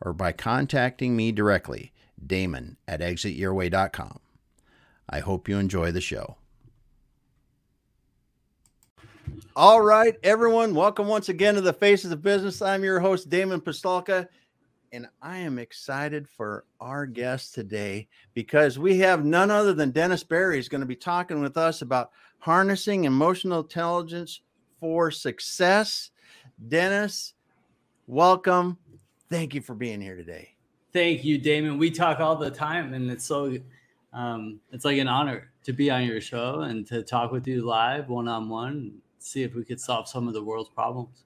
or by contacting me directly, Damon at exityourway.com. I hope you enjoy the show. All right, everyone, welcome once again to the Faces of Business. I'm your host, Damon Pistulka, and I am excited for our guest today because we have none other than Dennis Berry is going to be talking with us about harnessing emotional intelligence for success. Dennis, welcome. Thank you for being here today. Thank you, Damon. We talk all the time, and it's so um, it's like an honor to be on your show and to talk with you live, one on one, see if we could solve some of the world's problems.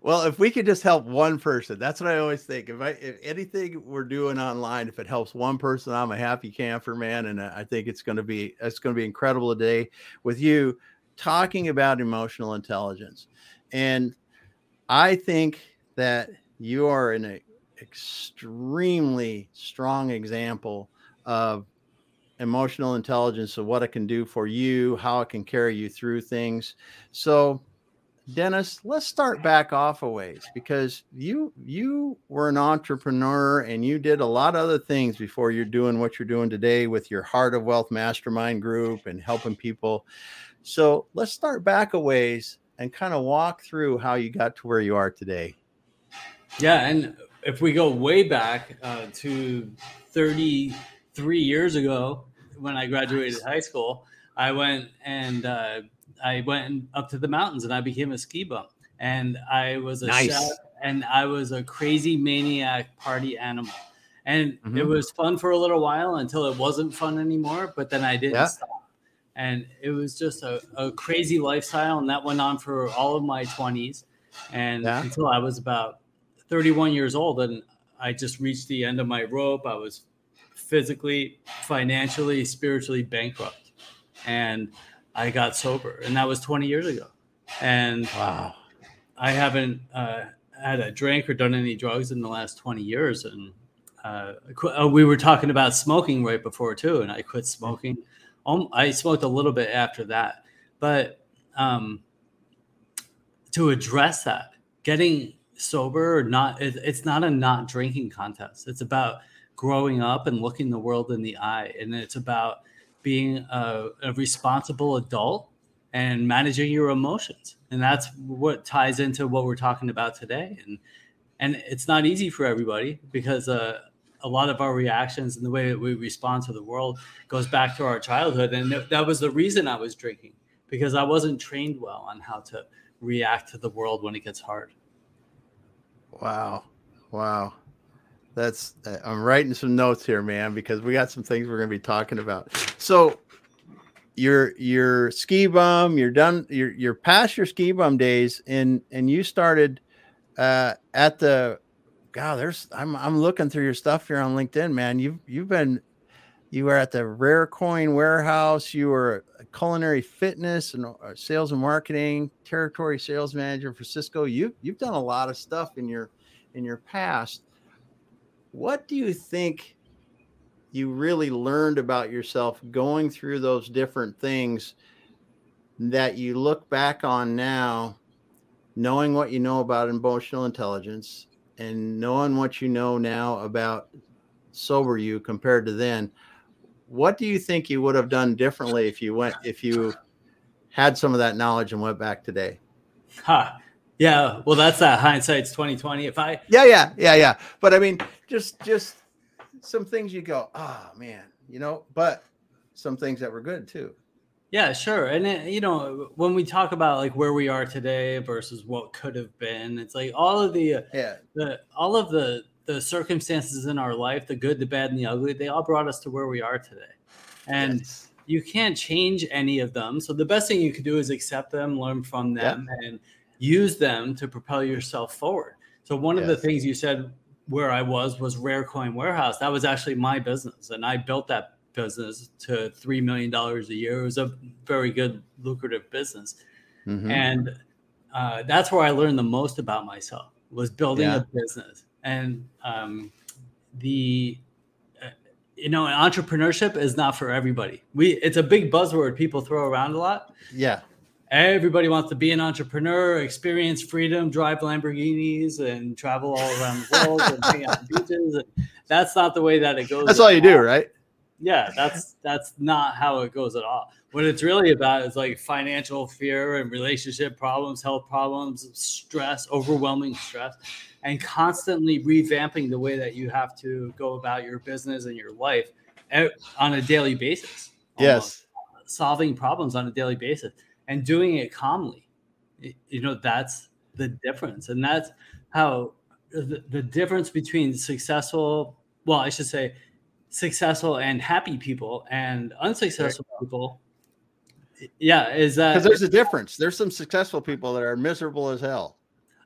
Well, if we could just help one person, that's what I always think. If I if anything we're doing online, if it helps one person, I'm a happy camper, man. And I think it's going to be it's going to be incredible today with you talking about emotional intelligence. And I think that you are an extremely strong example of emotional intelligence of what it can do for you, how it can carry you through things. So Dennis, let's start back off a ways because you you were an entrepreneur and you did a lot of other things before you're doing what you're doing today with your Heart of Wealth Mastermind group and helping people. So let's start back a ways and kind of walk through how you got to where you are today. Yeah, and if we go way back uh, to 33 years ago when I graduated high school, I went and uh, I went up to the mountains and I became a ski bum. And I was a nice. chef and I was a crazy maniac party animal. And mm-hmm. it was fun for a little while until it wasn't fun anymore. But then I didn't yeah. stop. And it was just a, a, crazy lifestyle. And that went on for all of my 20s. And yeah. until I was about 31 years old. And I just reached the end of my rope. I was physically, financially, spiritually bankrupt. And I got sober, and that was 20 years ago. And wow, I haven't uh, had a drink or done any drugs in the last 20 years. And uh, uh, we were talking about smoking right before too, and I quit smoking. Um, I smoked a little bit after that, but um, to address that, getting sober or not, it, it's not a not drinking contest. It's about growing up and looking the world in the eye, and it's about being a, a responsible adult and managing your emotions. And that's what ties into what we're talking about today. And and it's not easy for everybody because uh, a lot of our reactions and the way that we respond to the world goes back to our childhood. And that was the reason i was drinking because i wasn't trained well on how to react to the world when it gets hard wow wow that's uh, I'm writing some notes here, man, because we got some things we're going to be talking about. So you're you're ski bum, you're done, you're you're past your ski bum days, and and you started uh, at the God. There's I'm I'm looking through your stuff here on LinkedIn, man. You've you've been you were at the Rare Coin Warehouse. You were culinary fitness and uh, sales and marketing territory sales manager for Cisco. You you've done a lot of stuff in your in your past what do you think you really learned about yourself going through those different things that you look back on now, knowing what you know about emotional intelligence and knowing what you know now about sober you compared to then? What do you think you would have done differently if you went if you had some of that knowledge and went back today? Huh. Yeah, well, that's that hindsight's twenty twenty. If I yeah, yeah, yeah, yeah. But I mean, just just some things you go, oh man, you know. But some things that were good too. Yeah, sure. And it, you know, when we talk about like where we are today versus what could have been, it's like all of the uh, yeah the all of the the circumstances in our life, the good, the bad, and the ugly, they all brought us to where we are today. And yes. you can't change any of them. So the best thing you could do is accept them, learn from them, and use them to propel yourself forward. So one yes. of the things you said where I was was Rare Coin Warehouse. That was actually my business, and I built that business to three million dollars a year. It was a very good, lucrative business, mm-hmm. and uh, that's where I learned the most about myself was building yeah. a business. And um, the uh, you know, entrepreneurship is not for everybody. We it's a big buzzword people throw around a lot. Yeah. Everybody wants to be an entrepreneur, experience freedom, drive Lamborghinis, and travel all around the world and hang out on beaches. That's not the way that it goes. That's all you all. do, right? Yeah, that's that's not how it goes at all. What it's really about is like financial fear and relationship problems, health problems, stress, overwhelming stress, and constantly revamping the way that you have to go about your business and your life eh, on a daily basis. Almost. Yes, solving problems on a daily basis and doing it calmly. You know, that's the difference. And that's how the, the difference between successful, well, I should say, successful and happy people and unsuccessful people. Yeah, is that because there's a difference. There's some successful people that are miserable as hell.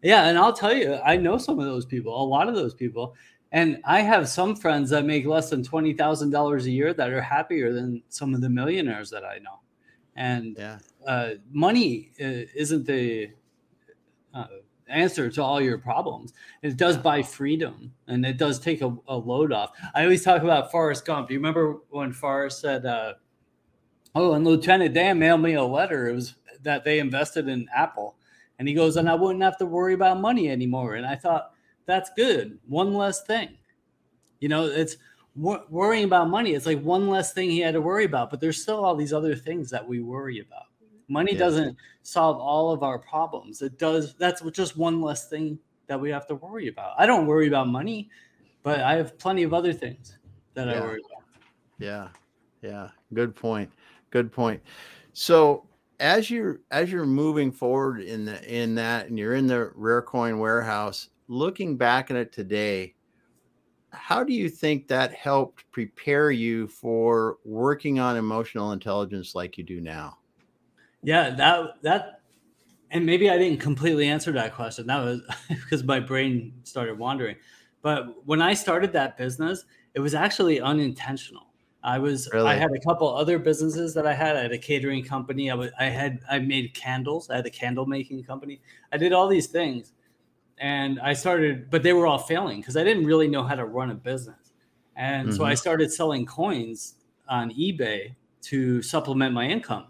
Yeah, and I'll tell you, I know some of those people, a lot of those people, and I have some friends that make less than twenty thousand dollars a year that are happier than some of the millionaires that I know. And yeah uh, money uh, isn't the uh, answer to all your problems. It does buy freedom and it does take a, a, load off. I always talk about Forrest Gump. Do you remember when Forrest said, uh, Oh, and Lieutenant Dan mailed me a letter. It was that they invested in Apple. And he goes, And I wouldn't have to worry about money anymore. And I thought, That's good. One less thing. You know, it's worrying about money. It's like one less thing he had to worry about, but there's still all these other things that we worry about. Mm-hmm. Money yeah. doesn't solve all of our problems. It does. That's just one less thing that we have to worry about. I don't worry about money, but I have plenty of other things that yeah. I worry about. Yeah. Yeah. Good point. Good point. So as you're as you're moving forward in the in that and you're in the rare coin warehouse, looking back at it today, how do you think that helped prepare you for working on emotional intelligence like you do now? Yeah, that that and maybe I didn't completely answer that question. That was because my brain started wandering. But when I started that business, it was actually unintentional. I was really? I had a couple other businesses that I had. I had a catering company. I was I had I made candles. I had a candle making company. I did all these things. And I started, but they were all failing because I didn't really know how to run a business. And mm-hmm. so I mm-hmm. started selling coins on eBay to supplement my income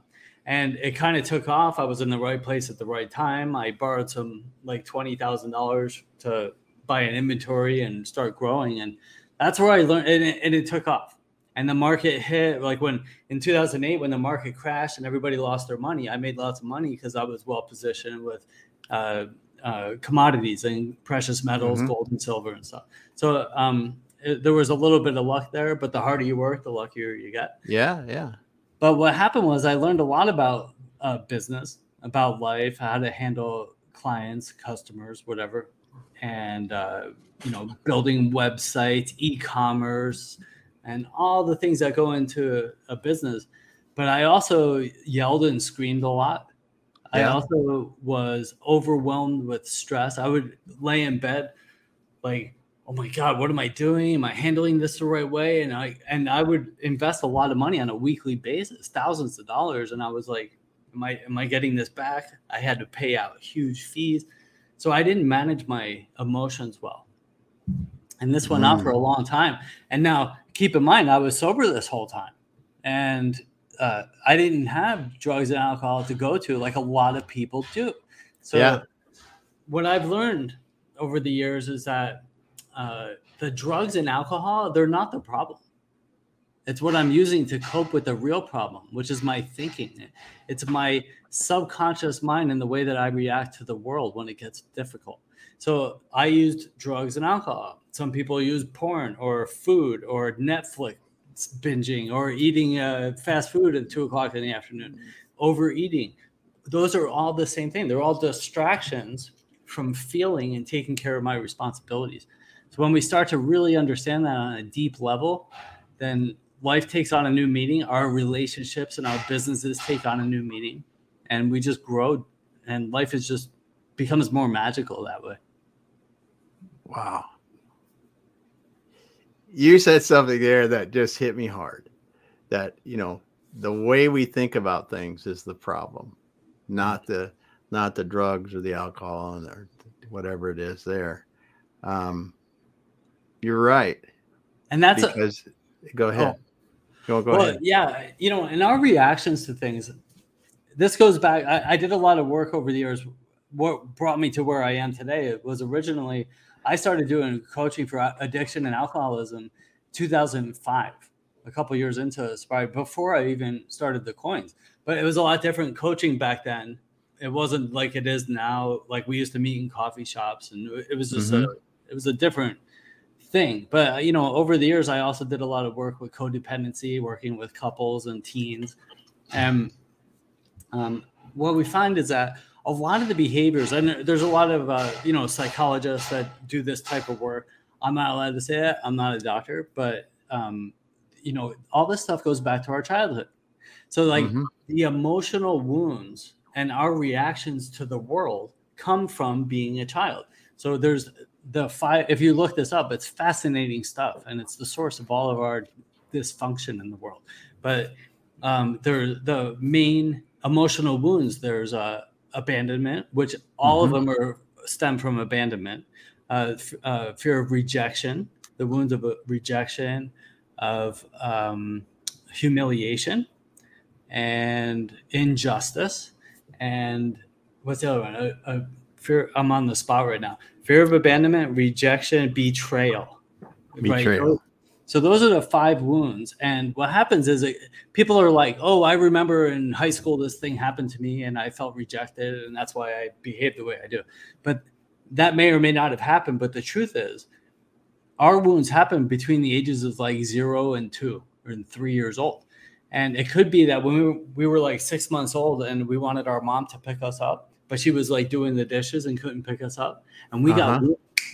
and it kind of took off. I was in the right place at the right time. I borrowed some like twenty thousand dollars to buy an inventory and start growing, and that's where I learned. And it, and it, took off. And the market hit like when in 2008 when the market crashed and everybody lost their money. I made lots of money because I was well positioned with uh, uh, commodities and precious metals, mm-hmm. gold and silver and stuff. So um, it, there was a little bit of luck there, but the harder you work, the luckier you get. Yeah, yeah. But what happened was I learned a lot about uh, business, about life, how to handle clients, customers, whatever, and uh, you know, building websites, e-commerce, and all the things that go into a business. But I also yelled and screamed a lot. Yeah. I also was overwhelmed with stress. I would lay in bed like oh my god what am i doing am i handling this the right way and i and i would invest a lot of money on a weekly basis thousands of dollars and i was like am i am i getting this back i had to pay out huge fees so i didn't manage my emotions well and this went mm. on for a long time and now keep in mind i was sober this whole time and uh, i didn't have drugs and alcohol to go to like a lot of people do so yeah. what i've learned over the years is that uh, the drugs and alcohol, they're not the problem. It's what I'm using to cope with the real problem, which is my thinking. It's my subconscious mind and the way that I react to the world when it gets difficult. So I used drugs and alcohol. Some people use porn or food or Netflix binging or eating uh, fast food at two o'clock in the afternoon, overeating. Those are all the same thing. They're all distractions from feeling and taking care of my responsibilities. So when we start to really understand that on a deep level, then life takes on a new meaning. Our relationships and our businesses take on a new meaning, and we just grow. And life is just becomes more magical that way. Wow, you said something there that just hit me hard. That you know the way we think about things is the problem, not the not the drugs or the alcohol and or whatever it is there. Um, you're right, and that's because a, go ahead. Oh. Go, go well, ahead. Yeah, you know, in our reactions to things, this goes back. I, I did a lot of work over the years. What brought me to where I am today it was originally I started doing coaching for addiction and alcoholism 2005, a couple years into Aspire before I even started the coins. But it was a lot different coaching back then. It wasn't like it is now. Like we used to meet in coffee shops, and it was just mm-hmm. a it was a different thing. But you know, over the years, I also did a lot of work with codependency, working with couples and teens. And um, what we find is that a lot of the behaviors, and there's a lot of uh, you know psychologists that do this type of work. I'm not allowed to say that. I'm not a doctor, but um, you know, all this stuff goes back to our childhood. So like mm-hmm. the emotional wounds and our reactions to the world come from being a child. So there's the five. If you look this up, it's fascinating stuff, and it's the source of all of our dysfunction in the world. But um, there, the main emotional wounds. There's uh, abandonment, which all mm-hmm. of them are stem from abandonment, uh, f- uh, fear of rejection, the wounds of uh, rejection, of um, humiliation, and injustice, and what's the other one? A, a fear. I'm on the spot right now. Fear of abandonment, rejection, betrayal. Betrayal. Right? So those are the five wounds. And what happens is it, people are like, "Oh, I remember in high school this thing happened to me, and I felt rejected, and that's why I behaved the way I do." But that may or may not have happened. But the truth is, our wounds happen between the ages of like zero and two or three years old. And it could be that when we were, we were like six months old and we wanted our mom to pick us up, but she was like doing the dishes and couldn't pick us up, and we uh-huh. got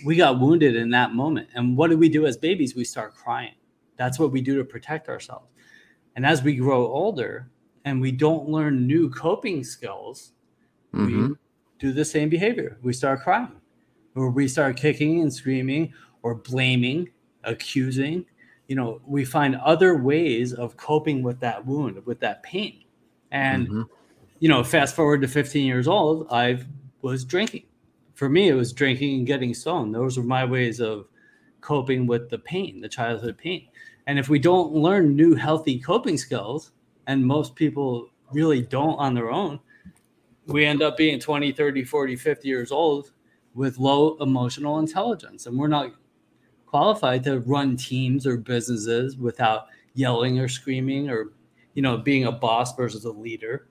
we got wounded in that moment. And what do we do as babies? We start crying. That's what we do to protect ourselves. And as we grow older and we don't learn new coping skills, mm-hmm. we do the same behavior. We start crying, or we start kicking and screaming, or blaming, accusing. You know, we find other ways of coping with that wound, with that pain. And, mm-hmm. you know, fast forward to 15 years old, I was drinking for me, it was drinking and getting stoned. Those were my ways of coping with the pain, the childhood pain. And if we don't learn new healthy coping skills, and most people really don't on their own, we end up being 20, 30, 40, 50 years old with low emotional intelligence. And we're not qualified to run teams or businesses without yelling or screaming or, you know, being a boss versus a leader.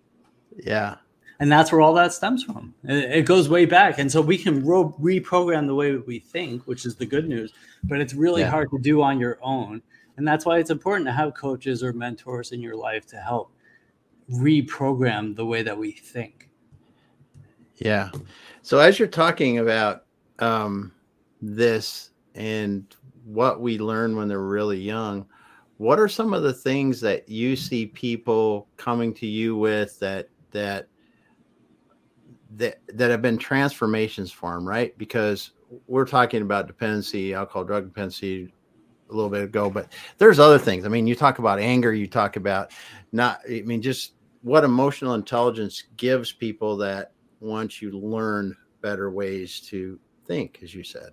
Yeah and that's where all that stems from. It, goes way back, and so we can ro- reprogram the way we think, which is the good news. But it's really yeah. hard to do on your own, and that's why it's important to have coaches or mentors in your life to help reprogram the way that we think. Yeah. So as you're talking about um, this and what we learn when they're really young, what are some of the things that you see people coming to you with that that that that have been transformations for him, right? Because we're talking about dependency, alcohol, drug dependency a little bit ago, but there's other things. I mean, you talk about anger, you talk about not, I mean, just what emotional intelligence gives people that once you learn better ways to think, as you said.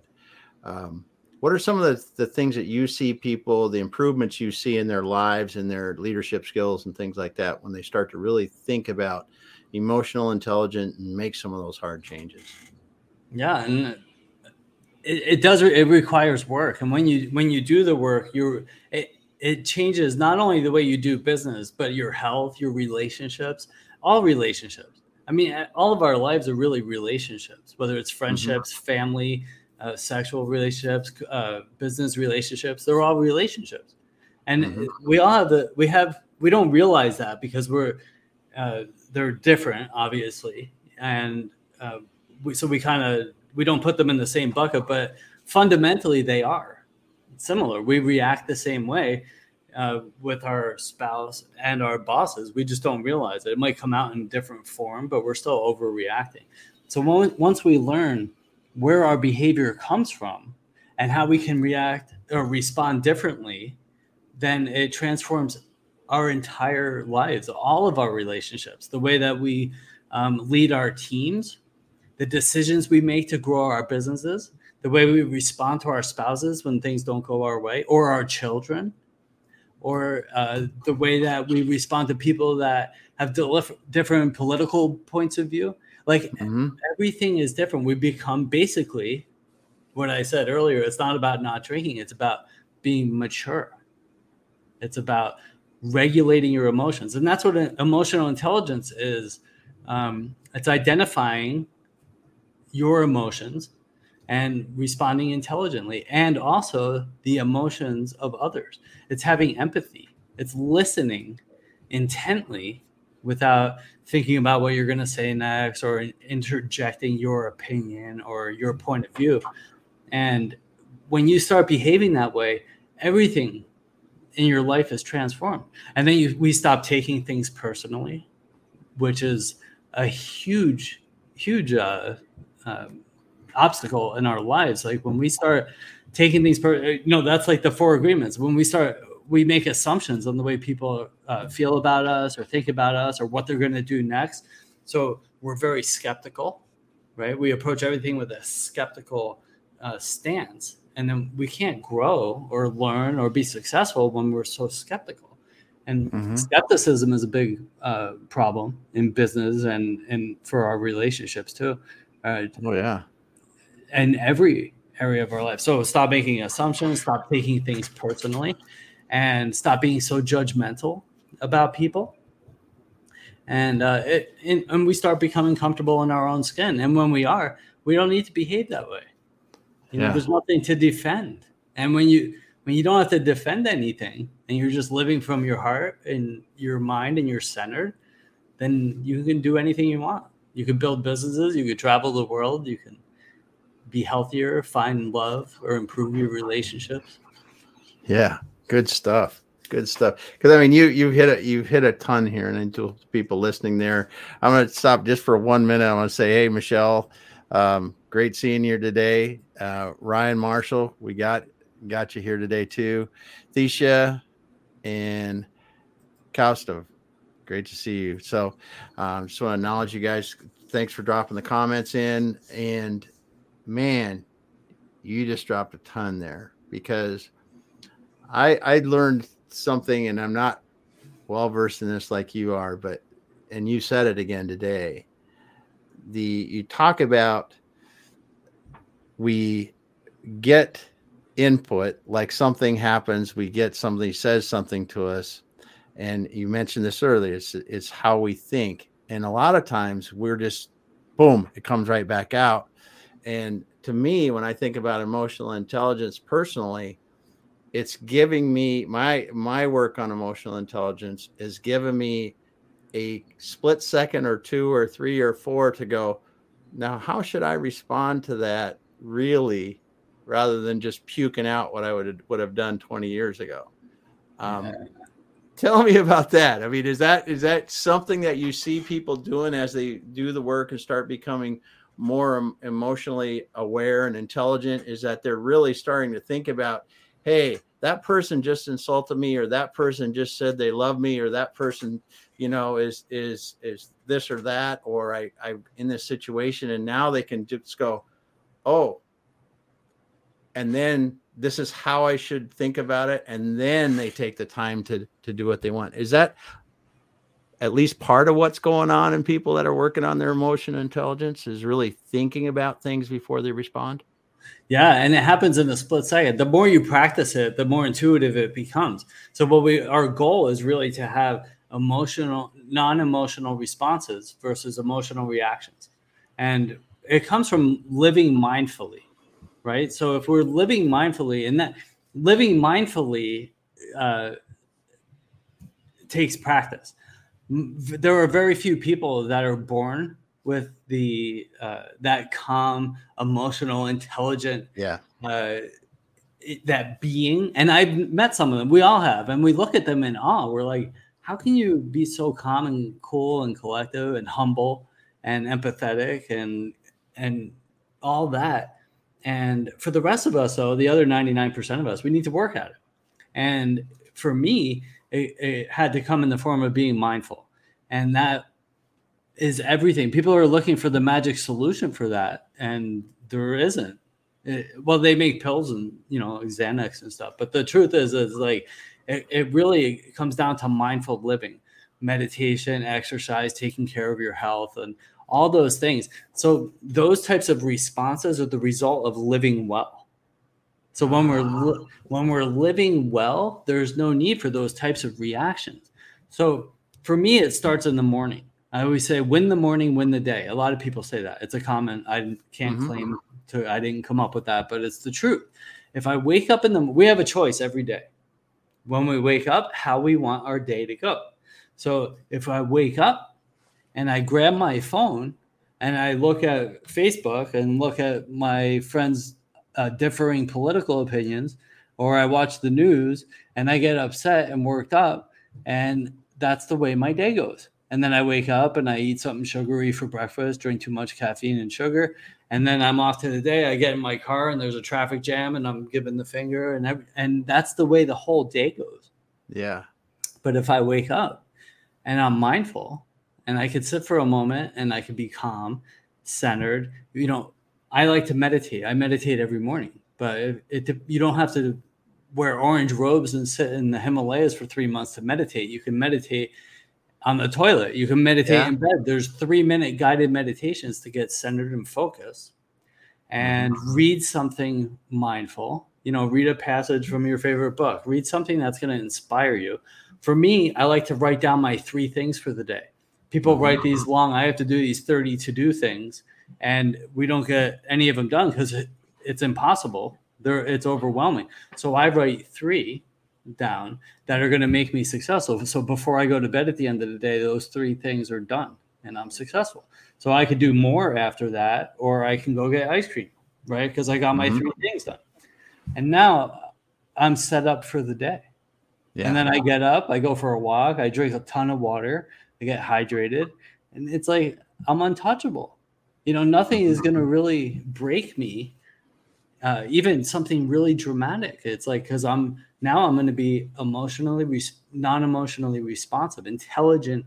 Um, what are some of the, the things that you see people, the improvements you see in their lives and their leadership skills and things like that when they start to really think about emotional intelligent and make some of those hard changes yeah and it, it does it requires work and when you when you do the work you're it, it changes not only the way you do business but your health your relationships all relationships i mean all of our lives are really relationships whether it's mm-hmm. friendships mm-hmm. family uh, sexual relationships uh, business relationships they're all relationships and mm-hmm. we all have the we have we don't realize that because we're uh, they're different, obviously, and uh, we, so we kind of we don't put them in the same bucket, but fundamentally they are similar. We react the same way uh, with our spouse and our bosses. We just don't realize it. It might come out in different form, but we're still overreacting. So once we learn where our behavior comes from and how we can react or respond differently, then it transforms our entire lives, all of our relationships, the way that we um, lead our teams, the decisions we make to grow our businesses, the way we respond to our spouses when things don't go our way, or our children, or uh, the way that we respond to people that have different political points of view. Like mm-hmm. everything is different. We become basically what I said earlier. It's not about not drinking, it's about being mature. It's about regulating your emotions. And that's what emotional intelligence is. Um, it's identifying your emotions and responding intelligently and also the emotions of others. It's having empathy. It's listening intently without thinking about what you're going to say next or interjecting your opinion or your point of view. And when you start behaving that way everything in your life is transformed. And then you, we stop taking things personally which is a huge huge uh, uh, obstacle in our lives. Like when we start taking things per you know that's like the four agreements. When we start we make assumptions on the way people uh, feel about us or think about us or what they're going to do next. So we're very skeptical right? We approach everything with a skeptical uh, stance and then we can't grow or learn or be successful when we're so skeptical. And mm-hmm. skepticism is a big uh, problem in business and and for our relationships too uh, oh yeah. In every area of our life. So stop making assumptions stop taking things personally and stop being so judgmental about people. And uh, it, and, and we start becoming comfortable in our own skin. And when we are we don't need to behave that way you know, there's nothing to defend. And when you when you don't have to defend anything and you're just living from your heart and your mind and you're centered, then you can do anything you want. You can build businesses, you can travel the world, you can be healthier, find love, or improve your relationships. Yeah, good stuff. Good stuff. Because I mean, you you've hit a you've hit a ton here, and to people listening there, I'm going to stop just for one minute. I want to say, hey, Michelle, um, great seeing you today. Uh, Ryan Marshall, we got got you here today too. Thesha and Kaustov, great to see you. So, um, just want to acknowledge you guys. Thanks for dropping the comments in. And man, you just dropped a ton there because I I learned something, and I'm not well versed in this like you are, but and you said it again today. The you talk about we get input, like something happens, we get somebody says something to us, and you mentioned this earlier. It's it's how we think, and a lot of times we're just boom, it comes right back out. And to me, when I think about emotional intelligence personally, it's giving me my my work on emotional intelligence is giving me a split second or two or three or four to go now how should i respond to that really rather than just puking out what I would would have done 20 years ago. Um, yeah. Tell me about that. I mean, is that is that something that you see people doing as they do the work and start becoming more emotionally aware and intelligent? Is that they're really starting to think about, hey, that person just insulted me, or that person just said they love me, or that person, you know, is is is this or that, or I I in this situation, and now they can just go, oh, and then this is how I should think about it. And then they take the time to to do what they want. Is that at least part of what's going on in people that are working on their emotional intelligence is really thinking about things before they respond? Yeah, and it happens in a split second. The more you practice it, the more intuitive it becomes. So what we our goal is really to have emotional non-emotional responses versus emotional reactions. And it comes from living mindfully, right? So if we're living mindfully, and that living mindfully uh, takes practice. There are very few people that are born with the uh, that calm, emotional, intelligent, yeah, uh, that being. And I've met some of them. We all have, and we look at them in awe. We're like, how can you be so calm and cool and collective and humble and empathetic and and all that And for the rest of us, though, the other 99% of us, we need to work at it. And for me, it, it had to come in the form of being mindful. And that is everything. People are looking for the magic solution for that, and there isn't. It, well, they make pills and you know Xanax and stuff, but the truth is, is like it, it really comes down to mindful living, meditation, exercise, taking care of your health, and all those things. So those types of responses are the result of living well. So when we're li- when we're living well, there's no need for those types of reactions. So for me, it starts in the morning. I always say, "Win the morning, win the day." A lot of people say that. It's a comment. I can't mm-hmm. claim to. I didn't come up with that, but it's the truth. If I wake up in the, we have a choice every day. When we wake up, how we want our day to go. So if I wake up and I grab my phone and I look at Facebook and look at my friends' uh, differing political opinions, or I watch the news and I get upset and worked up, and that's the way my day goes. And then I wake up and I eat something sugary for breakfast, drink too much caffeine and sugar, and then I'm off to the day. I get in my car and there's a traffic jam and I'm giving the finger, and every, and that's the way the whole day goes. Yeah. But if I wake up and I'm mindful and I could sit for a moment and I could be calm, centered. You know, I like to meditate. I meditate every morning, but it, it you don't have to wear orange robes and sit in the Himalayas for three months to meditate. You can meditate on the toilet. You can meditate yeah. in bed. There's three minute guided meditations to get centered and focused and mm-hmm. read something mindful. You know, read a passage from your favorite book, read something that's going to inspire you. For me, I like to write down my three things for the day people write these long i have to do these 30 to do things and we don't get any of them done because it, it's impossible. There it's overwhelming. So i write three down that are going to make me successful. So before i go to bed at the end of the day those three things are done and i'm successful. So i could do more after that or i can go get ice cream right? Because i got my mm-hmm. three things done. And now i'm set up for the day. Yeah. and then i get up i go for a walk i drink a ton of water I get hydrated, and it's like I'm untouchable. You know, nothing is going to really break me. Uh, even something really dramatic. It's like because I'm now I'm going to be emotionally res- non-emotionally responsive, intelligently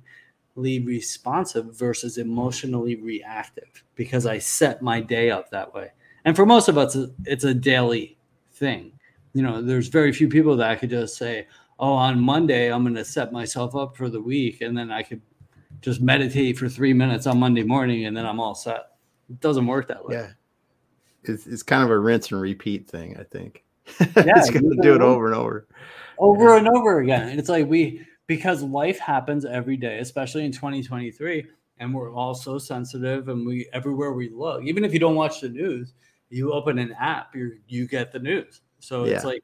responsive versus emotionally reactive because I set my day up that way. And for most of us, it's a daily thing. You know, there's very few people that I could just say, oh, on Monday, I'm going to set myself up for the week. And then I could just meditate for three minutes on Monday morning and then I'm all set. It doesn't work that way. Yeah. It's, it's kind of a rinse and repeat thing, I think. Yeah, it's going to do it over and over. Over yeah. and over again. And it's like we, because life happens every day, especially in 2023, and we're all so sensitive and we, everywhere we look, even if you don't watch the news, you open an app, you you get the news. So yeah. it's like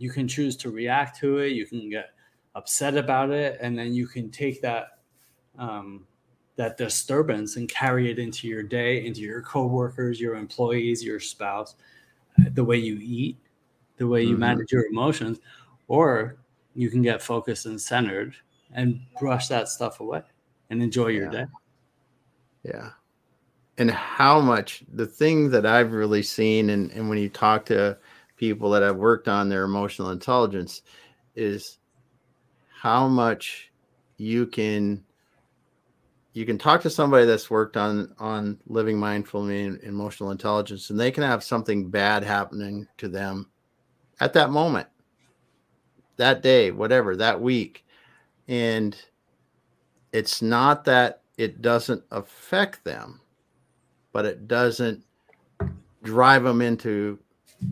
you can choose to react to it you can get upset about it and then you can take that um, that disturbance and carry it into your day into your coworkers your employees your spouse the way you eat the way you mm-hmm. manage your emotions or you can get focused and centered and brush that stuff away and enjoy your day. Yeah. And how much the thing that i've really seen and, and when you talk to people that have worked on their emotional intelligence is how much you can you can talk to somebody that's worked on on living mindfully and emotional intelligence and they can have something bad happening to them at that moment that day whatever that week. And it's not that it doesn't affect them but it doesn't drive them into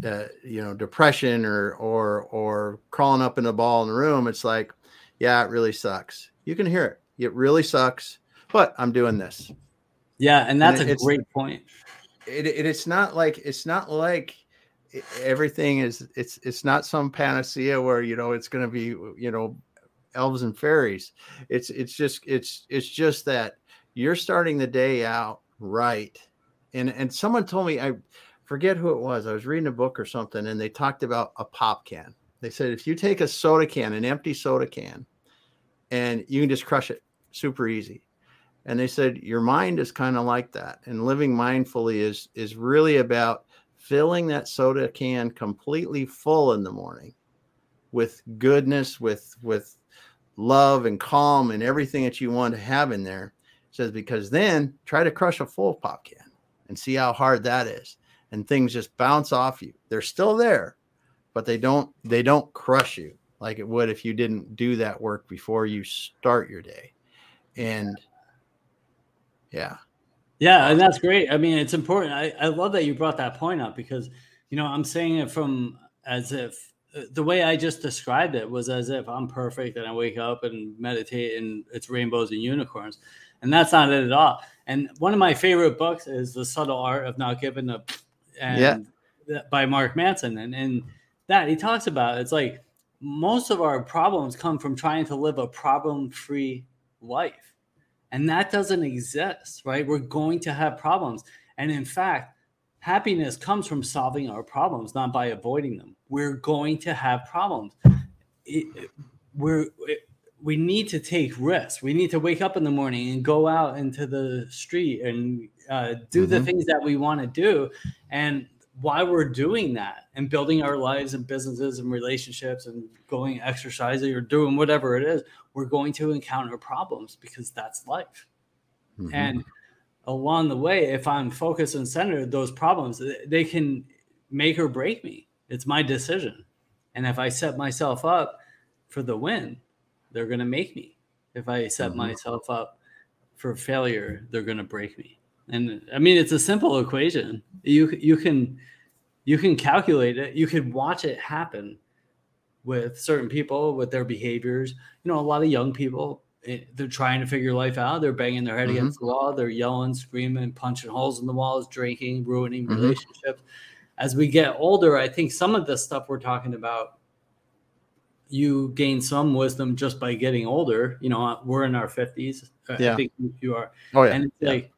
uh, you know depression or or or crawling up in a ball in the room it's like yeah it really sucks. You can hear it. It really sucks but i'm doing this. Yeah and that's and a great point. It, it, it's not like it's not like everything is it's it's not some panacea where you know it's going to be you know elves and fairies. It's it's just it's it's just that you're starting the day out right. And and someone told me i forget who it was. I was reading a book or something, and they talked about a pop can. They said if you take a soda can, an empty soda can, and you can just crush it super easy. And they said your mind is kind of like that, and living mindfully is is really about filling that soda can completely full in the morning with goodness, with with love and calm and everything that you want to have in there. It says because then try to crush a full pop can and see how hard that is. And things just bounce off you. They're still there, but they don't they don't crush you like it would if you didn't do that work before you start your day. And yeah. Yeah, and that's great. I mean, it's important. I, I love that you brought that point up because, you know, I'm saying it from as if uh, the way I just described it was as if I'm perfect and I wake up and meditate and it's rainbows and unicorns. And that's not it at all. And one of my favorite books is The Subtle Art of Not Giving Up and yeah. by Mark Manson. And, and that he talks about it's like most of our problems come from trying to live a problem free life. And that doesn't exist, right? We're going to have problems. And in fact, happiness comes from solving our problems, not by avoiding them. We're going to have problems. It, we're, it, we need to take risks. We need to wake up in the morning and go out into the street and uh, do mm-hmm. the things that we want to do. And why we're doing that and building our lives and businesses and relationships and going exercising or doing whatever it is, we're going to encounter problems because that's life. Mm-hmm. And along the way, if I'm focused and centered, those problems they can make or break me. It's my decision. And if I set myself up for the win, they're going to make me. If I set mm-hmm. myself up for failure, they're going to break me. And I mean, it's a simple equation. You you can you can calculate it. You can watch it happen with certain people with their behaviors. You know, a lot of young people eh, they're trying to figure life out. They're banging their head mm-hmm. against the wall. They're yelling, screaming, punching holes in the walls, drinking, ruining mm-hmm. relationships. As we get older, I think some of the stuff we're talking about, you gain some wisdom just by getting older. You know, we're in our fifties. Yeah. I think you are. Oh yeah. And it's yeah. like,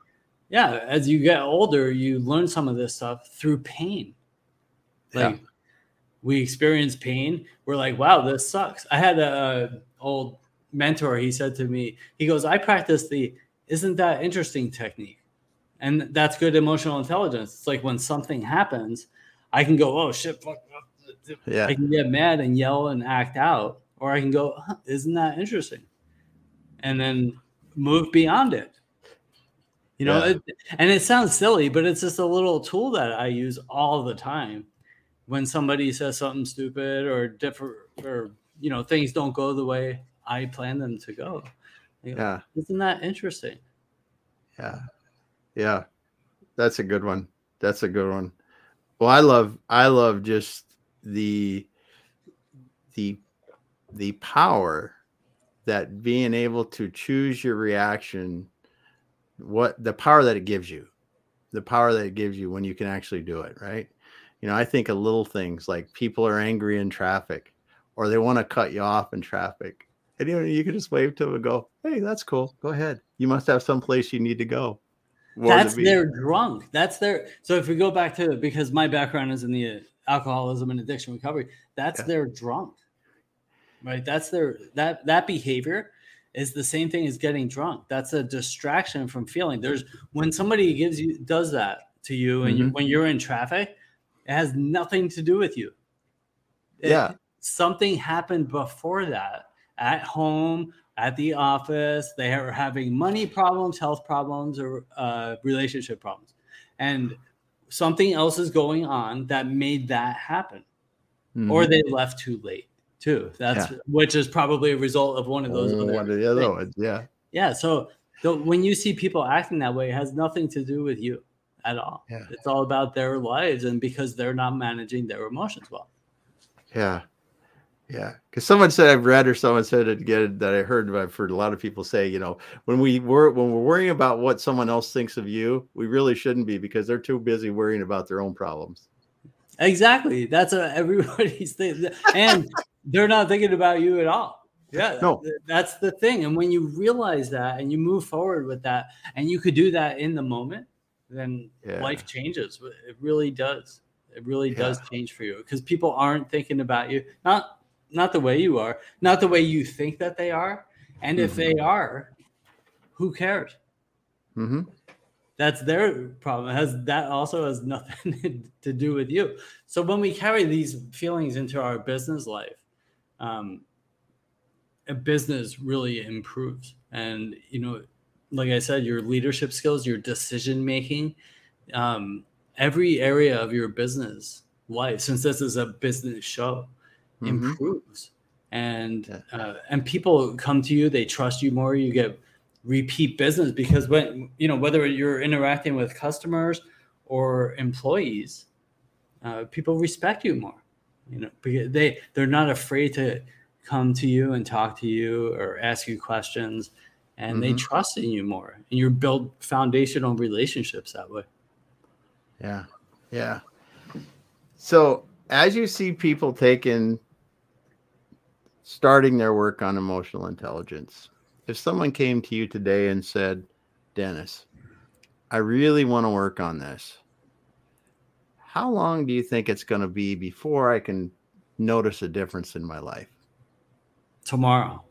yeah, as you get older, you learn some of this stuff through pain. Like yeah we experience pain, we're like, wow, this sucks. I had a, a old mentor. He said to me, he goes, I practice the isn't that interesting technique. And that's good emotional intelligence. It's like when something happens, I can go, oh shit, fuck. Yeah. I can get mad and yell and act out, or I can go, huh, isn't that interesting? And then move beyond it. You know, yeah. it, and it sounds silly, but it's just a little tool that I use all the time when somebody says something stupid or different or you know things don't go the way I plan them to go. go yeah. Isn't that interesting? Yeah. Yeah. That's a good one. That's a good one. Well, I love I love just the the the power that being able to choose your reaction what the power that it gives you the power that it gives you when you can actually do it right you know, I think of little things like people are angry in traffic or they want to cut you off in traffic. And you know, you can just wave to them and go, Hey, that's cool. Go ahead. You must have some place you need to go. What that's their drunk. That's their so if we go back to because my background is in the alcoholism and addiction recovery, that's yeah. their drunk. Right? That's their that that behavior is the same thing as getting drunk. That's a distraction from feeling. There's when somebody gives you does that to you and mm-hmm. you, when you're in traffic, it has nothing to do with you. It, yeah. Something happened before that at home, at the office. They are having money problems, health problems, or uh, relationship problems. And something else is going on that made that happen. Mm-hmm. Or they left too late too. That's yeah. which is probably a result of one of those. One of the other ones, yeah. Yeah. So the, when you see people acting that way, it has nothing to do with you at all. Yeah. It's all about their lives and because they're not managing their emotions well. Yeah. Yeah. Because someone said I've read or someone said it again that I heard I've heard a lot of people say, you know, when we were when we're worrying about what someone else thinks of you, we really shouldn't be because they're too busy worrying about their own problems. Exactly. That's a, everybody's thing. And they're not thinking about you at all. Yeah. No. That's the thing. And when you realize that and you move forward with that, and you could do that in the moment, then yeah. life changes. It really does. It really yeah. does change for you because people aren't thinking about you. Not not the way you are, not the way you think that they are. And mm-hmm. if they are, who cares? Mm-hmm. That's their problem. It has that also has nothing to do with you. So when we carry these feelings into our business life, um, a business really improves. And you know, like I said, your leadership skills, your decision making, um, every area of your business life, since this is a business show, mm-hmm. improves. And uh, and people come to you, they trust you more. You get repeat business because when you know whether you're interacting with customers or employees, uh, people respect you more. You know, because they they're not afraid to come to you and talk to you or ask you questions and mm-hmm. they trust in you more and you build foundational relationships that way. Yeah yeah. So as you see people taking starting their work on emotional intelligence if someone came to you today and said dennis i really want to work on this how long do you think it's going to be before i can notice a difference in my life tomorrow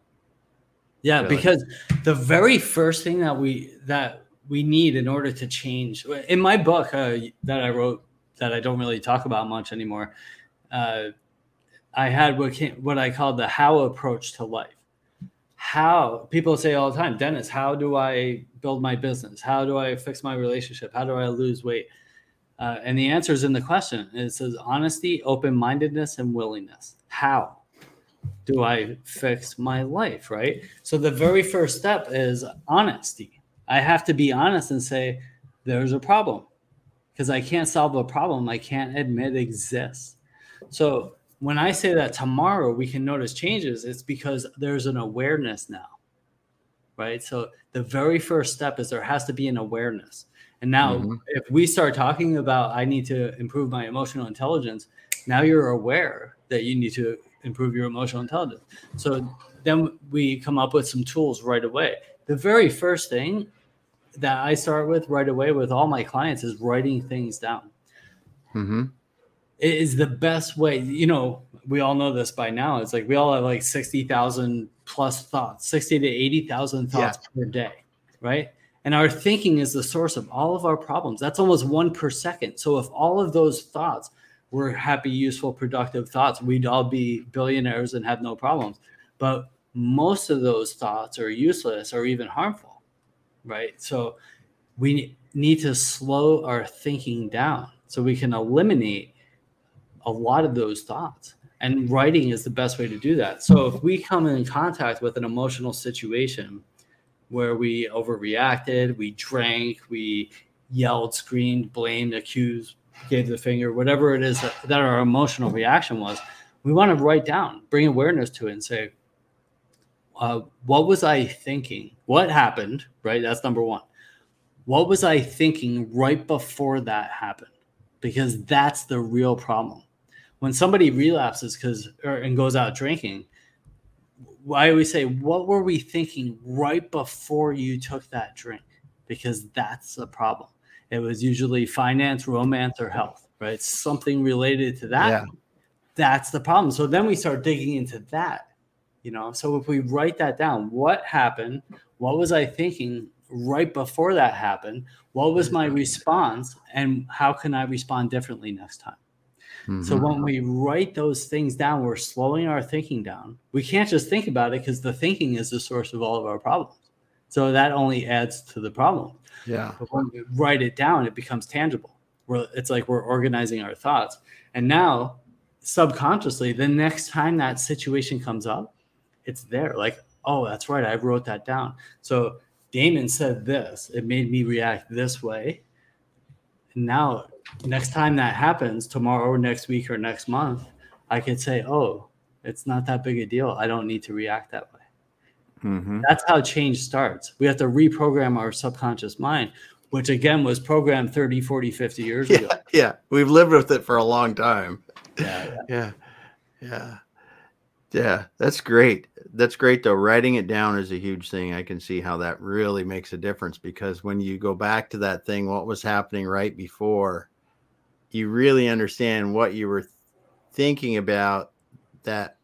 yeah, really? because the very first thing that we that we need in order to change in my book uh, that I wrote that I don't really talk about much anymore, uh, I had what came, what I called the how approach to life. How people say all the time, Dennis, how do I build my business? How do I fix my relationship? How do I lose weight? Uh, and the answer is in the question. It says honesty, open mindedness, and willingness. How? do I fix my life? Right. So the very first step is honesty. I have to be honest and say, there's a problem because I can't solve a problem I can't admit exists. So when I say that tomorrow we can notice changes, it's because there's an awareness now. Right. So the very first step is there has to be an awareness. And now, mm-hmm. if we start talking about I need to improve my emotional intelligence, now you're aware that you need to improve your emotional intelligence. So then we come up with some tools right away. The very first thing that I start with right away with all my clients is writing things down. Mm-hmm. It is the best way. You know, we all know this by now. It's like we all have like 60,000 plus thoughts, 60 to 80,000 thoughts yeah. per day, right? And our thinking is the source of all of our problems. That's almost one per second. So if all of those thoughts were happy, useful, productive thoughts, we'd all be billionaires and have no problems. But most of those thoughts are useless or even harmful, right? So we need to slow our thinking down so we can eliminate a lot of those thoughts. And writing is the best way to do that. So if we come in contact with an emotional situation where we overreacted, we drank, we yelled, screamed, blamed, accused, gave the finger, whatever it is that, that our emotional reaction was, we want to write down, bring awareness to it, and say, uh, what was I thinking? What happened? Right. That's number one. What was I thinking right before that happened? Because that's the real problem. When somebody relapses because and goes out drinking, I always say, what were we thinking right before you took that drink? Because that's the problem. It was usually finance, romance, or health, right? Something related to that. Yeah. That's the problem. So then we start digging into that, you know. So if we write that down, what happened? What was I thinking right before that happened? What was my mm-hmm. response? And how can I respond differently next time? Mm-hmm. So when we write those things down, we're slowing our thinking down. We can't just think about it because the thinking is the source of all of our problems. So that only adds to the problem. Yeah. But when we write it down, it becomes tangible. We're, it's like we're organizing our thoughts. And now, subconsciously, the next time that situation comes up, it's there. Like, oh, that's right. I wrote that down. So Damon said this. It made me react this way. And now, next time that happens, tomorrow or next week or next month, I could say, oh, it's not that big a deal. I don't need to react that way. Mm-hmm. That's how change starts. We have to reprogram our subconscious mind, which again was programmed 30, 40, 50 years yeah, ago. Yeah. We've lived with it for a long time. Yeah. Yeah. Yeah. Yeah. That's great. That's great though. Writing it down is a huge thing. I can see how that really makes a difference because when you go back to that thing, what was happening right before, you really understand what you were thinking about that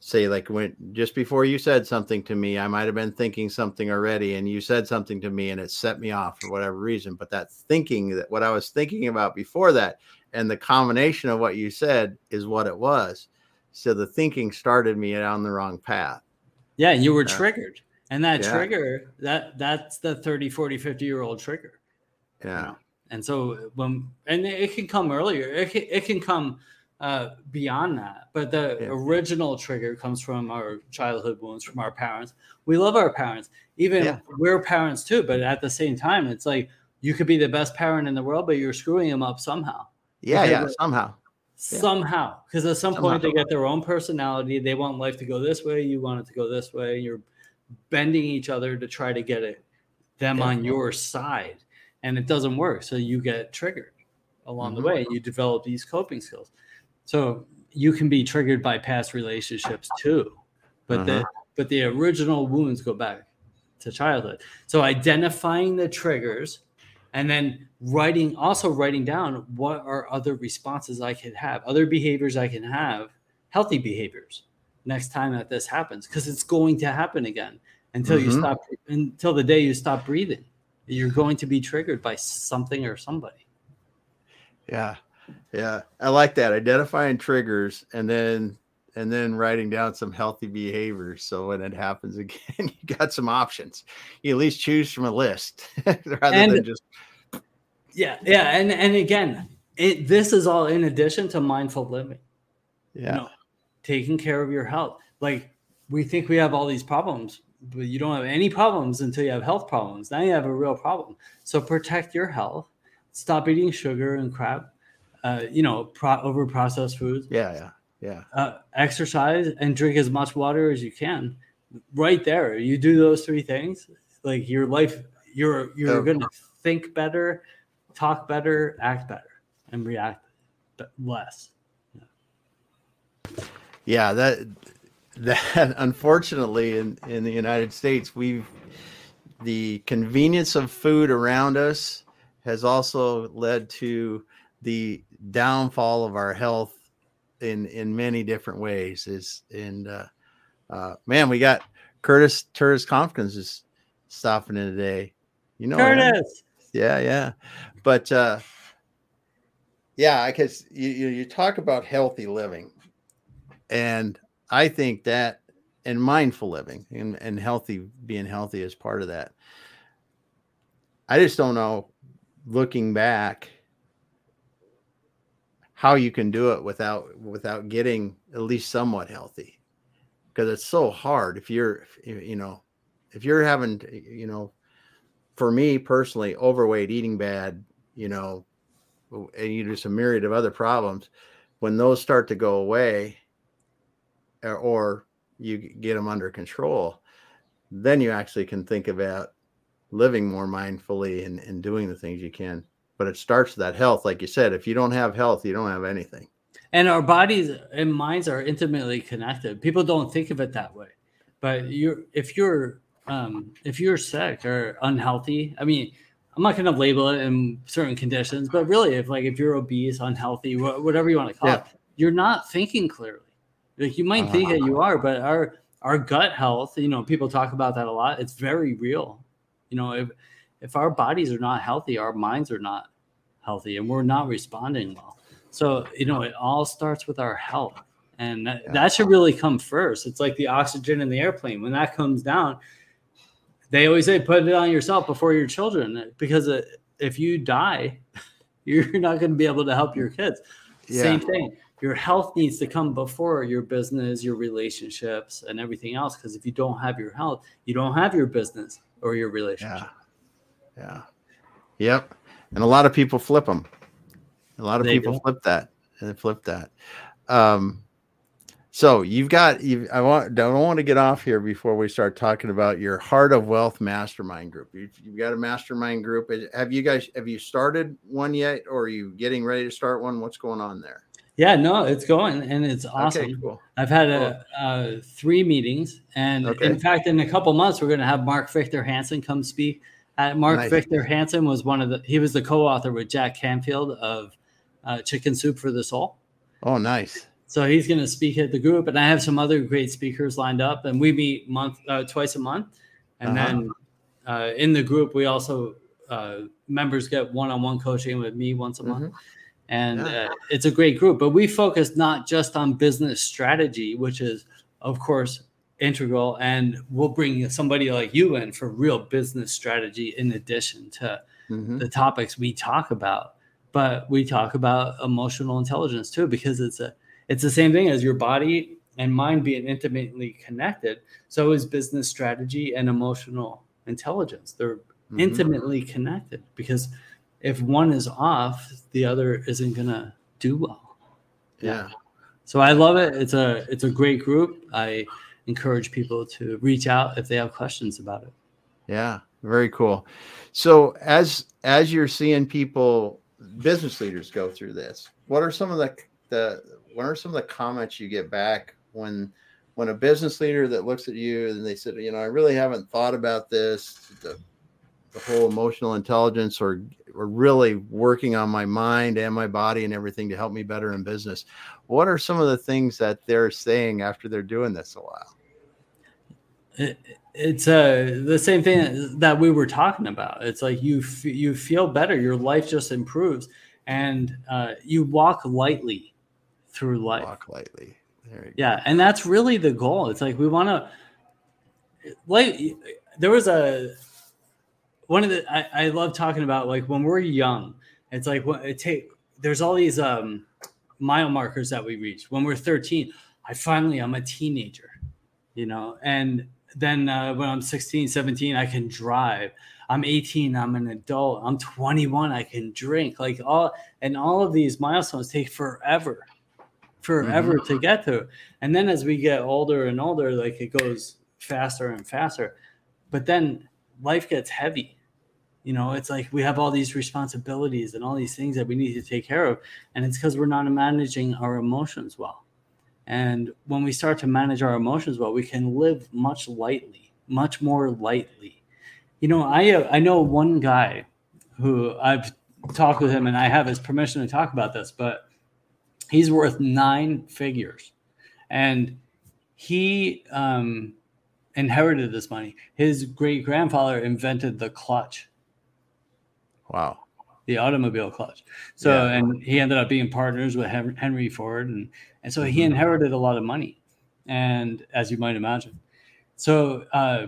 say like when just before you said something to me, I might have been thinking something already, and you said something to me, and it set me off for whatever reason. But that thinking that what I was thinking about before that, and the combination of what you said is what it was. So the thinking started me down the wrong path. Yeah, you were uh, triggered. And that yeah. trigger, that that's the 30, 40, 50 year old trigger. Yeah. You know? And so when and it can come earlier. It can, it can come uh, beyond that. But the yeah. original trigger comes from our childhood wounds, from our parents. We love our parents. Even yeah. we're parents too, but at the same time, it's like you could be the best parent in the world, but you're screwing them up somehow. Yeah, yeah, somehow. Somehow, because at some somehow. point they get their own personality. They want life to go this way. You want it to go this way. You're bending each other to try to get it them on your side, and it doesn't work. So you get triggered along mm-hmm. the way. You develop these coping skills. So you can be triggered by past relationships too, but uh-huh. the but the original wounds go back to childhood. So identifying the triggers and then writing also writing down what are other responses I could have, other behaviors I can have, healthy behaviors next time that this happens because it's going to happen again until mm-hmm. you stop until the day you stop breathing. You're going to be triggered by something or somebody. Yeah. Yeah, I like that. Identifying triggers and then and then writing down some healthy behaviors. So when it happens again, you got some options. You at least choose from a list rather and, than just yeah, yeah, and and again, it this is all in addition to mindful living. Yeah, you know, taking care of your health. Like we think we have all these problems, but you don't have any problems until you have health problems. Now you have a real problem. So protect your health. Stop eating sugar and crap uh, you know, pro- over processed foods. Yeah, yeah, yeah. Uh, exercise and drink as much water as you can. Right there, you do those three things, like your life, you're you're gonna think better, talk better, act better, and react less. Yeah, yeah that that unfortunately in in the United States we've the convenience of food around us has also led to the downfall of our health in in many different ways. Is and uh, uh, man we got curtis curtis Compkins is stopping in today. You know curtis! Yeah yeah. But uh yeah i guess you, you you talk about healthy living and i think that and mindful living and, and healthy being healthy is part of that. I just don't know looking back how you can do it without without getting at least somewhat healthy. Because it's so hard if you're you know if you're having you know for me personally overweight eating bad you know and you just a myriad of other problems when those start to go away or, or you get them under control then you actually can think about living more mindfully and, and doing the things you can. But it starts with that health like you said if you don't have health you don't have anything. And our bodies and minds are intimately connected. People don't think of it that way. But you're if you're um, if you're sick or unhealthy i mean i'm not going to label it in certain conditions but really if like if you're obese unhealthy whatever you want to call yeah. it you're not thinking clearly like you might uh think that you are but our our gut health you know people talk about that a lot it's very real you know if if our bodies are not healthy our minds are not healthy and we're not responding well. So, you know, it all starts with our health. And that, yeah. that should really come first. It's like the oxygen in the airplane. When that comes down, they always say put it on yourself before your children because if you die, you're not going to be able to help your kids. Yeah. Same thing. Your health needs to come before your business, your relationships, and everything else. Because if you don't have your health, you don't have your business or your relationship. Yeah. Yeah. Yep and a lot of people flip them. A lot of they people flip that and they flip that. Um, so you've got you I want don't want to get off here before we start talking about your Heart of Wealth Mastermind group. You've, you've, got a mastermind group. Have you guys have you started one yet, or are you getting ready to start one? What's going on there? Yeah, no, it's going and it's awesome. Okay, cool. I've had cool. a, uh, three meetings, and okay. in fact, in a couple months, we're going to have Mark Victor Hansen come speak uh, Mark nice. Victor Hansen was one of the. He was the co-author with Jack Canfield of uh, Chicken Soup for the Soul. Oh, nice. So he's going to speak at the group, and I have some other great speakers lined up, and we meet month uh, twice a month, and uh-huh. then uh, in the group we also uh, members get one-on-one coaching with me once a mm-hmm. month, and. Uh, it's a great group. But we focus not just on business strategy, which is of course integral, and we'll bring somebody like you in for real business strategy in addition to mm-hmm. the topics we talk about. But we talk about emotional intelligence too, because it's a it's the same thing as your body and mind being intimately connected. So is business strategy and emotional intelligence. They're mm-hmm. intimately connected because if one is off, the other isn't gonna do well. Yeah. So I love it. It's a it's a great group. I encourage people to reach out if they have questions about it. Yeah, very cool. So as as you're seeing people business leaders go through this, what are some of the the what are some of the comments you get back when when a business leader that looks at you and they said, you know, I really haven't thought about this, the, the whole emotional intelligence or or really working on my mind and my body and everything to help me better in business. What are some of the things that they're saying after they're doing this a while? It, it's uh, the same thing that we were talking about. It's like you f- you feel better, your life just improves, and uh, you walk lightly through life. Walk lightly. yeah, go. and that's really the goal. It's like we want to like there was a one of the I, I love talking about like when we're young. It's like what it take. There's all these um mile markers that we reach when we're 13. I finally I'm a teenager, you know, and then uh, when I'm 16, 17, I can drive. I'm 18, I'm an adult. I'm 21, I can drink. Like all and all of these milestones take forever forever mm-hmm. to get to. And then as we get older and older, like it goes faster and faster. But then life gets heavy. You know, it's like we have all these responsibilities and all these things that we need to take care of. And it's because we're not managing our emotions well. And when we start to manage our emotions well, we can live much lightly, much more lightly. You know, I uh, I know one guy who I've talked with him and I have his permission to talk about this, but he's worth nine figures and he um, inherited this money his great grandfather invented the clutch wow the automobile clutch so yeah. and he ended up being partners with henry ford and and so he mm-hmm. inherited a lot of money and as you might imagine so uh,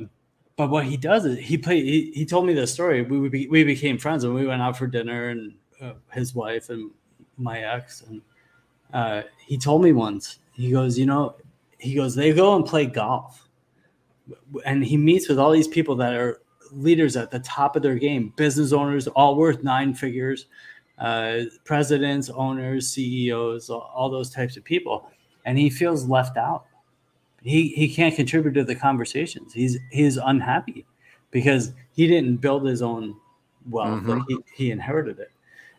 but what he does is he played he, he told me this story we, we, we became friends and we went out for dinner and uh, his wife and my ex and uh, he told me once, he goes, you know, he goes, they go and play golf. And he meets with all these people that are leaders at the top of their game, business owners, all worth nine figures, uh, presidents, owners, CEOs, all, those types of people. And he feels left out. He, he can't contribute to the conversations. He's he's unhappy because he didn't build his own wealth. Mm-hmm. He, he inherited it.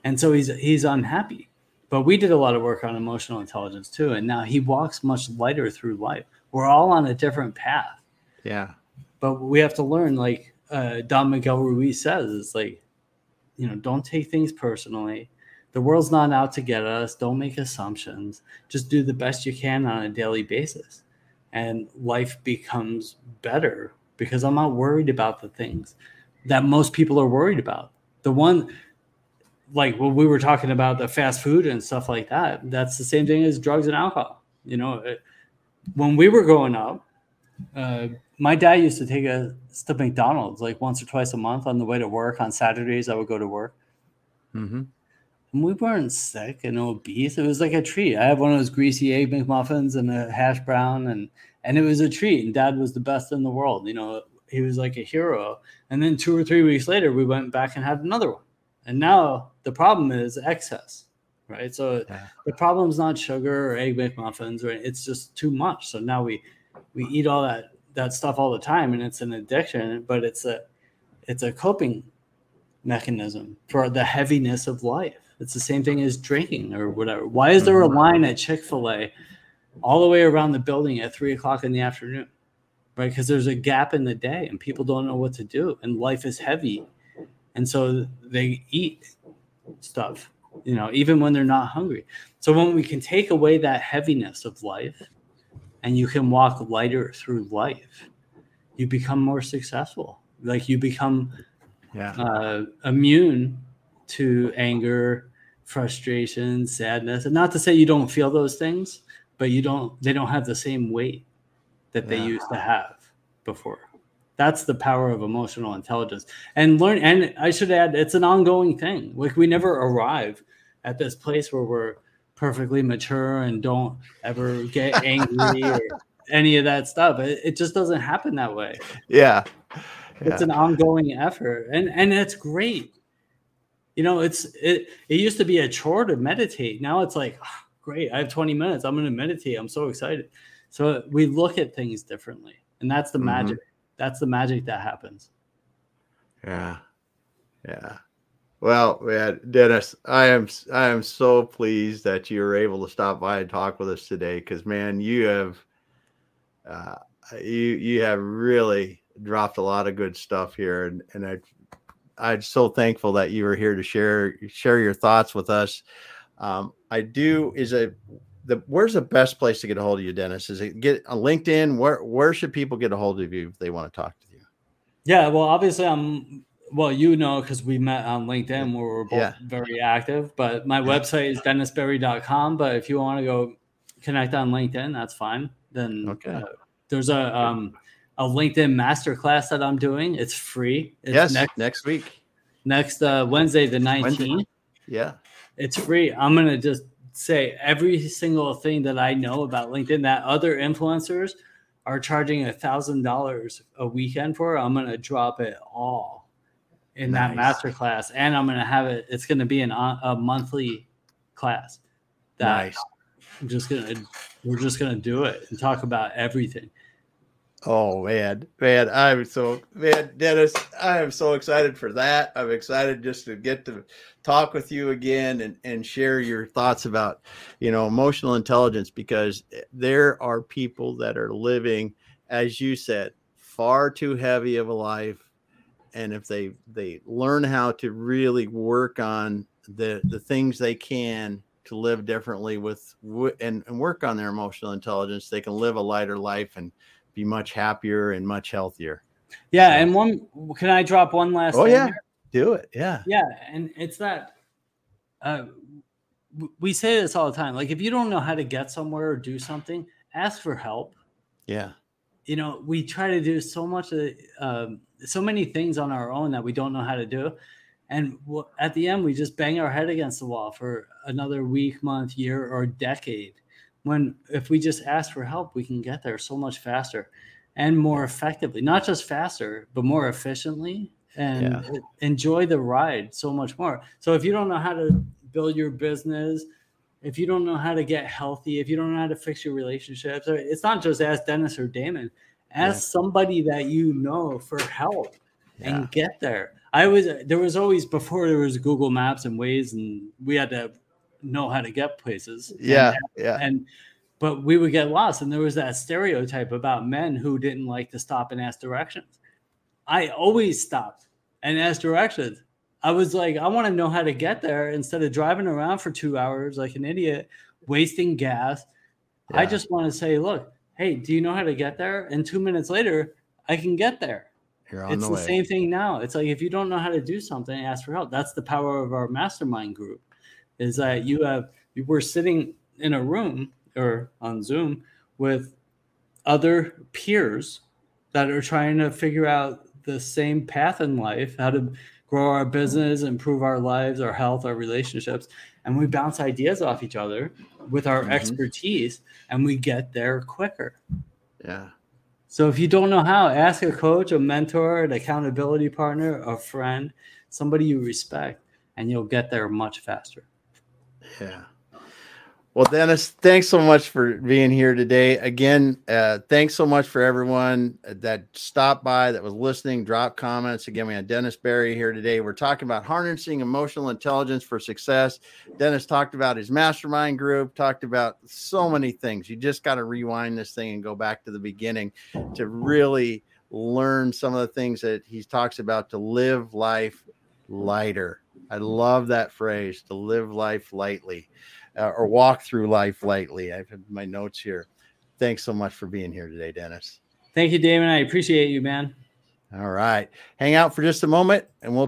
And so he's he's unhappy but we did a lot of work on emotional intelligence too and now he walks much lighter through life we're all on a different path yeah but we have to learn like uh, don miguel ruiz says it's like you know don't take things personally. The world's not out to get us. Don't make assumptions. Just do the best you can on a daily basis. And life becomes better because i'm not worried about the things that most people are worried about. The one like when we were talking about the fast food and stuff like that, that's the same thing as drugs and alcohol. You know, it, when we were growing up, uh, my dad used to take us to McDonald's like once or twice a month on the way to work. On Saturdays, I would go to work. Mm-hmm. And we weren't sick and obese. It was like a treat. I had one of those greasy egg McMuffins and a hash brown, and and it was a treat. And Dad was the best in the world. You know, he was like a hero. And then two or three weeks later, we went back and had another one. And now the problem is excess, right? So yeah. the problem is not sugar or egg McMuffins, right? It's just too much. So now we we eat all that that stuff all the time, and it's an addiction. But it's a it's a coping mechanism for the heaviness of life. It's the same thing as drinking or whatever. Why is there a mm-hmm. line at Chick Fil A all the way around the building at three o'clock in the afternoon? Right, because there's a gap in the day, and people don't know what to do, and life is heavy and so they eat stuff you know, even when they're not hungry. So when we can take away that heaviness of life and you can walk lighter through life, you become more successful. Like you become Yeah. uh, immune to anger, frustration, sadness. And not to say you don't feel those things, but you don't they don't have the same weight that they Yeah. used to have before. That's the power of emotional intelligence. And learn and I should add it's an ongoing thing. Like we never arrive at this place where we're perfectly mature and don't ever get angry or any of that stuff. It, it just doesn't happen that way. Yeah. it's an ongoing effort. And and it's great. You know it's it it used to be a chore to meditate. Now it's like "Ah, great. I have 20 minutes. I'm going to meditate. I'm so excited. So we look at things differently. And that's the Mhm. magic. That's the magic that happens. Yeah. Yeah. Well, man, Dennis, I am I am so pleased that you were able to stop by and talk with us today because man, you have uh you you have really dropped a lot of good stuff here and and I I'm so thankful that you were here to share share your thoughts with us. Um I do is a the where's the best place to get a hold of you, Dennis? Is it get on LinkedIn? Where where should people get a hold of you if they want to talk to you? yeah well obviously i'm well you know because we met on linkedin where we're both Yeah. very active but my Yeah. website is dennisberry.com but if you want to go connect on linkedin that's fine then Okay. uh, there's a um a linkedin masterclass that i'm doing it's free it's yes, next next week. next uh, wednesday the 19th Wednesday. Yeah. it's free i'm gonna just say every single thing that i know about linkedin that other influencers are charging a thousand dollars a weekend for i'm gonna drop it all in that master class, and i'm gonna have it it's gonna be an, uh, a monthly class Nice. i'm just gonna we're just gonna do it and talk about everything Oh man, man, I'm so man, Dennis. I am so excited for that. I'm excited just to get to talk with you again and and share your thoughts about you know emotional intelligence because there are people that are living, as you said, far too heavy of a life, and if they they learn how to really work on the the things they can to live differently with and, and work on their emotional intelligence, they can live a lighter life and be much happier and much healthier. yeah So- and one can i drop one last Oh thing yeah, here? do it. Yeah, Yeah, and it's that uh, we say this all the time. Like, if you don't know how to get somewhere or do something, ask for help. yeah, You know, we try to do so much of um, so many things on our own that we don't know how to do, and w- at the end, we just bang our head against the wall for another week, month, year, or decade. When if we just ask for help, we can get there so much faster and more effectively. Not just faster, but more efficiently and Yeah. enjoy the ride so much more. So if you don't know how to build your business, if you don't know how to get healthy, if you don't know how to fix your relationships, it's not just ask Dennis or Damon, ask Yeah. somebody that you know for help yeah, and get there. I was there was always before there was Google Maps and Waze, and we had to know how to get places. And- yeah, yeah, and but we would get lost and there was that stereotype about men who didn't like to stop and ask directions i always stopped and asked directions i was like i want to know how to get there instead of driving around for two hours like an idiot wasting gas i just want to say look hey do you know how to get there and two minutes later i can get there it's the the, same thing now. It's like if you don't know how to do something, ask for help. That's the power of our mastermind group. Is that you have you were sitting in a room or on Zoom with other peers that are trying to figure out the same path in life, how to grow our business, improve our lives, our health, our relationships, and we bounce ideas off each other with our Mhm. expertise, and we get there quicker. Yeah, So if you don't know how, ask a coach, a mentor, an accountability partner, a friend, somebody you respect, and you'll get there much faster. yeah. Well, Dennis, thanks so much for being here today. Again, uh, thanks so much for everyone that stopped by, that was listening, drop comments. Again, we had Dennis Berry here today. We're talking about harnessing emotional intelligence for success. Dennis talked about his mastermind group, talked about so many things. You just got to rewind this thing and go back to the beginning to really learn some of the things that he talks about to live life lighter. I love that phrase to live life lightly uh, or walk through life lightly. I've had my notes here. Thanks so much for being here today, Dennis. Thank you, Damon. I appreciate you, man. All right. Hang out for just a moment and we'll